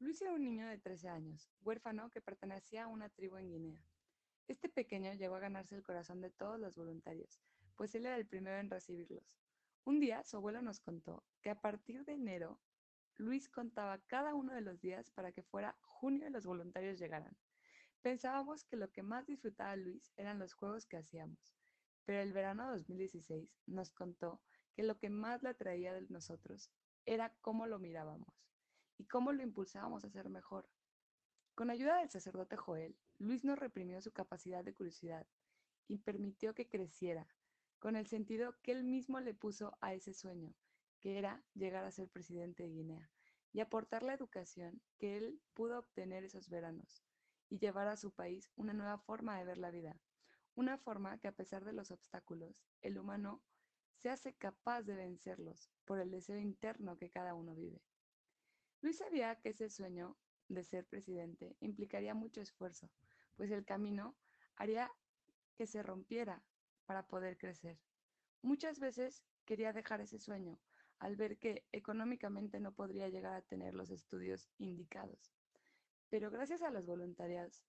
Luis era un niño de 13 años, huérfano que pertenecía a una tribu en Guinea. Este pequeño llegó a ganarse el corazón de todos los voluntarios, pues él era el primero en recibirlos. Un día su abuelo nos contó que a partir de enero, Luis contaba cada uno de los días para que fuera junio y los voluntarios llegaran. Pensábamos que lo que más disfrutaba Luis eran los juegos que hacíamos, pero el verano de 2016 nos contó que lo que más le atraía de nosotros era cómo lo mirábamos y cómo lo impulsábamos a ser mejor. Con ayuda del sacerdote Joel, Luis no reprimió su capacidad de curiosidad y permitió que creciera, con el sentido que él mismo le puso a ese sueño, que era llegar a ser presidente de Guinea, y aportar la educación que él pudo obtener esos veranos, y llevar a su país una nueva forma de ver la vida, una forma que a pesar de los obstáculos, el humano se hace capaz de vencerlos por el deseo interno que cada uno vive. Luis sabía que ese sueño de ser presidente implicaría mucho esfuerzo, pues el camino haría que se rompiera para poder crecer. Muchas veces quería dejar ese sueño al ver que económicamente no podría llegar a tener los estudios indicados. Pero gracias a los voluntarios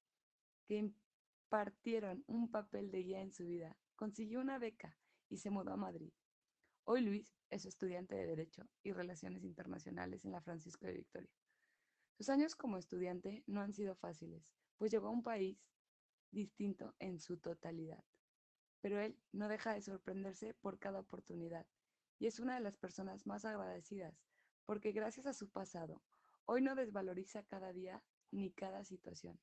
que impartieron un papel de guía en su vida, consiguió una beca y se mudó a Madrid. Hoy Luis es estudiante de Derecho y Relaciones Internacionales en la Francisco de Victoria. Sus años como estudiante no han sido fáciles, pues llegó a un país distinto en su totalidad. Pero él no deja de sorprenderse por cada oportunidad y es una de las personas más agradecidas porque gracias a su pasado, hoy no desvaloriza cada día ni cada situación.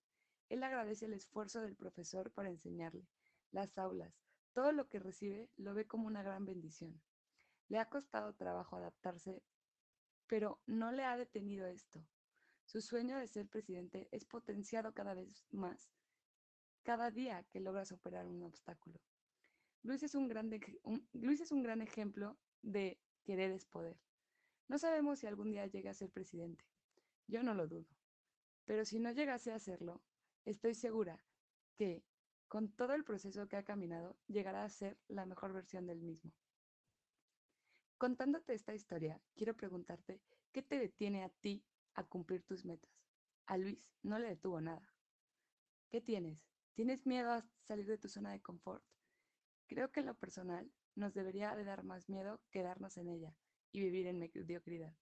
Él agradece el esfuerzo del profesor para enseñarle, las aulas, todo lo que recibe lo ve como una gran bendición. Le ha costado trabajo adaptarse, pero no le ha detenido esto. Su sueño de ser presidente es potenciado cada vez más, cada día que logra superar un obstáculo. Luis es un, gran ejemplo de querer es poder. No sabemos si algún día llegue a ser presidente. Yo no lo dudo. Pero si no llegase a hacerlo, estoy segura que, con todo el proceso que ha caminado, llegará a ser la mejor versión del mismo. Contándote esta historia, quiero preguntarte, ¿qué te detiene a ti a cumplir tus metas? A Luis no le detuvo nada. ¿Qué tienes? ¿Tienes miedo a salir de tu zona de confort? Creo que en lo personal nos debería de dar más miedo quedarnos en ella y vivir en mediocridad.